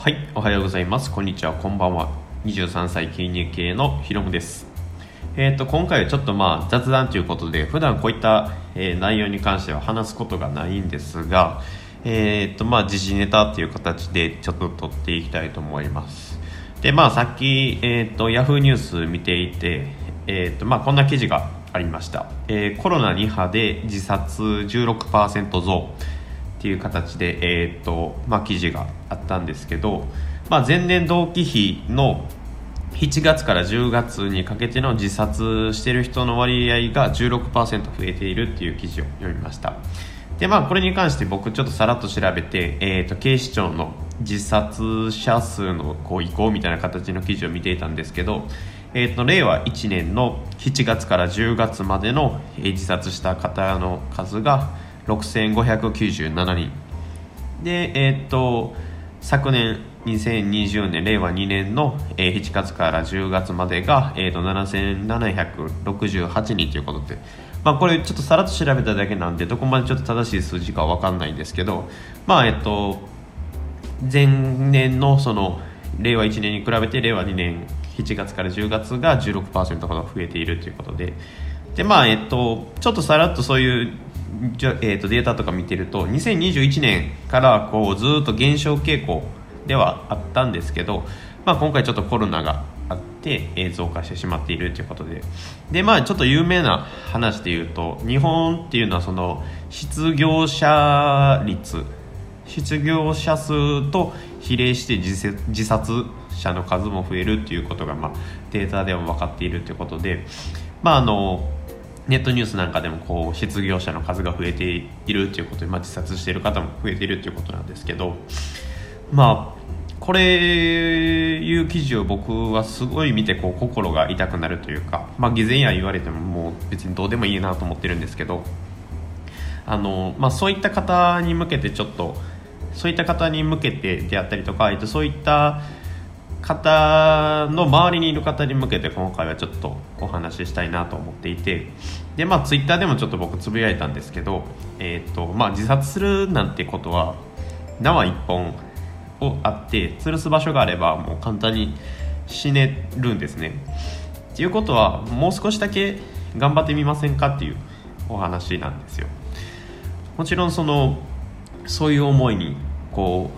はい、おはようございます。こんにちは、こんばんは。23歳経営系のひろむです。えっ、と、今回はちょっとまあ雑談ということで、普段こういった、えー内容に関しては話すことがないんですが、えっ、と、まあ時事ネタっていう形でちょっと撮っていきたいと思います。で、まあさっき、えっ、と、ヤフーニュース見ていて、えっ、と、まあこんな記事がありました。えーコロナ2波で自殺16%増。っていう形で、えーとまあ、記事があったんですけど、まあ、前年同期比の7月から10月にかけての自殺してる人の割合が16%増えているっていう記事を読みました。でまあこれに関して僕ちょっとさらっと調べて、えー、と警視庁の自殺者数のこう移行みたいな形の記事を見ていたんですけど、えー、と令和1年の7月から10月までの自殺した方の数が6597人。でえーっと昨年2020年令和2年の、えー7月から10月までが、えー、と7768人ということで、まあ、これちょっとさらっと調べただけなんでどこまでちょっと正しい数字かわかんないんですけどまあえっと前年のその令和1年に比べて令和2年7月から10月が16%ほど増えているということで。でまあえっとちょっとさらっとそういうじゃ、えっとデータとか見てると2021年からこうずっと減少傾向ではあったんですけど、まあ、今回ちょっとコロナがあって、え増加してしまっているということで。でまあちょっと有名な話で言うと日本っていうのはその失業者率失業者数と比例して自殺自殺者の数も増えるっていうことが、まあ、データでも分かっているということで、まあ、あのネットニュースなんかでもこう失業者の数が増えているということで、まあ、自殺している方も増えているということなんですけどまあこれいう記事を僕はすごい見てこう心が痛くなるというか、まあ、偽善や言われてももう別にどうでもいいなと思ってるんですけどあの、まあ、そういった方に向けてちょっとそういった方に向けてであったりとか、そういった方の周りにいる方に向けて今回はちょっとお話ししたいなと思っていてで、まあ、ツイッターでもちょっと僕つぶやいたんですけど、えっとまあ、自殺するなんてことは縄一本をあって吊るす場所があればもう簡単に死ねるんですね。っていうことはもう少しだけ頑張ってみませんかっていうお話なんですよ。もちろんそのそういう思いにこ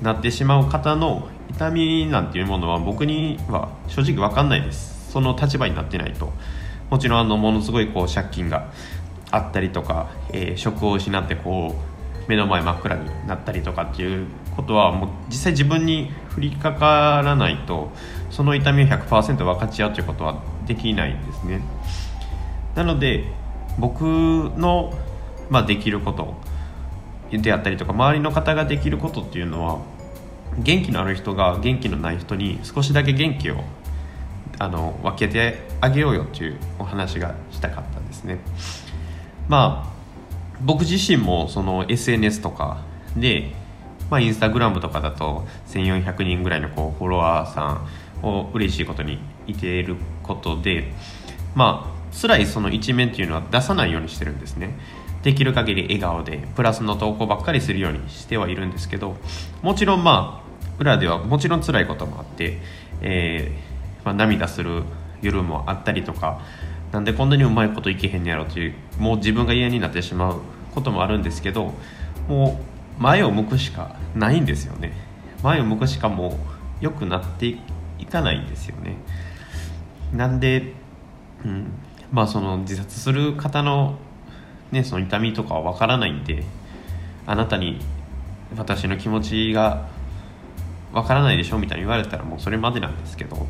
うなってしまう方の痛みなんていうものは僕には正直分かんないです。その立場になってないと。もちろんあのものすごいこう借金があったりとか、えー職を失ってこう目の前真っ暗になったりとかっていうことはもう実際自分に降りかからないとその痛みを100%分かち合うということはできないんですね。なので僕の、まあ、できることであったりとか周りの方ができることっていうのは元気のある人が元気のない人に少しだけ元気をあの分けてあげようよっていうお話がしたかったんですね。まあ僕自身もその SNS とかで、まあ、インスタグラムとかだと1400人ぐらいのこうフォロワーさんを嬉しいことにいていることでまあ辛いその一面っていうのは出さないようにしてるんですね。できる限り笑顔でプラスの投稿ばっかりするようにしてはいるんですけどもちろんまあ裏ではもちろん辛いこともあって、えーまあ、涙する夜もあったりとかなんでこんなにうまいこといけへんねやろというもう自分が嫌になってしまうこともあるんですけどもう前を向くしかないんですよね。前を向くしかもう良くなっていかないんですよね。なんで、うん、まあその自殺する方の,、ね、その痛みとかは分からないんであなたに私の気持ちが分からないでしょみたいに言われたらもうそれまでなんですけど。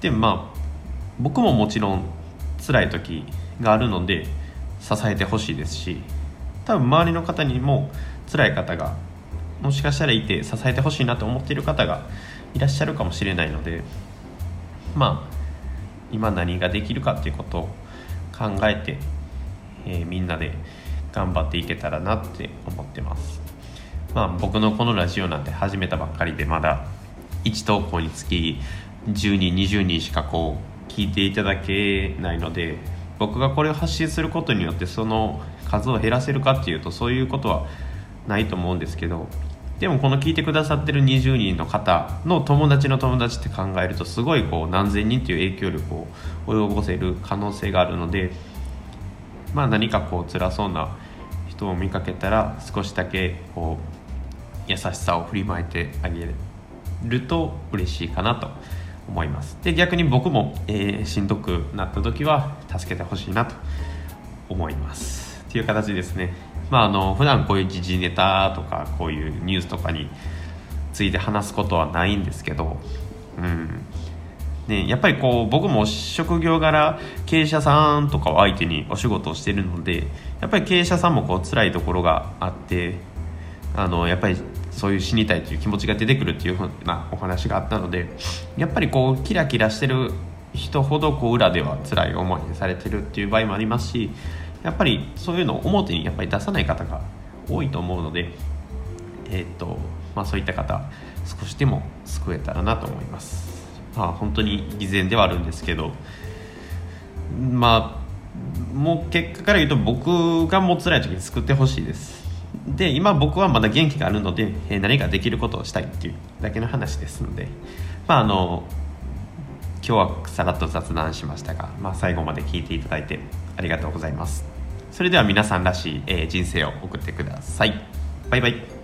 でまあ僕ももちろん辛い時があるので支えてほしいですし多分周りの方にも辛い方がもしかしたらいて支えてほしいなと思っている方がいらっしゃるかもしれないのでまあ今何ができるかっていうことを考えて、えーみんなで頑張っていけたらなって思ってます。まあ僕のこのラジオなんて始めたばっかりでまだ1投稿につき10人20人しかこう聞いていただけないので僕がこれを発信することによってその数を減らせるかっていうとそういうことはないと思うんですけどでもこの聞いてくださってる20人の方の友達の友達って考えるとすごいこう何千人っていう影響力を及ぼせる可能性があるのでまあ何かこう辛そうな人を見かけたら少しだけこう優しさを振りまいてあげると嬉しいかなと思います。で逆に僕も、えー、しんどくなった時は助けてほしいなと思います。っていう形ですね。まあ、あの普段こういう時事ネタとかこういうニュースとかについて話すことはないんですけど、うん。ね、やっぱりこう僕も職業柄経営者さんとかを相手にお仕事をしてるのでやっぱり経営者さんもこう辛いところがあってあのやっぱりそういう死にたいという気持ちが出てくるっていうふうなお話があったのでやっぱりこうキラキラしてる人ほどこう裏では辛い思いされてるっていう場合もありますしやっぱりそういうのを表にやっぱり出さない方が多いと思うので、えーとまあ、そういった方少しでも救えたらなと思います。まあ、本当に偽善ではあるんですけどまあもう結果から言うと僕がもう辛い時に救ってほしいですで今僕はまだ元気があるので、え何かできることをしたいっていうだけの話ですのでまああの今日はさらっと雑談しましたが、まあ、最後まで聞いていただいてありがとうございます。それでは皆さんらしい、えー、人生を送ってください。バイバイ。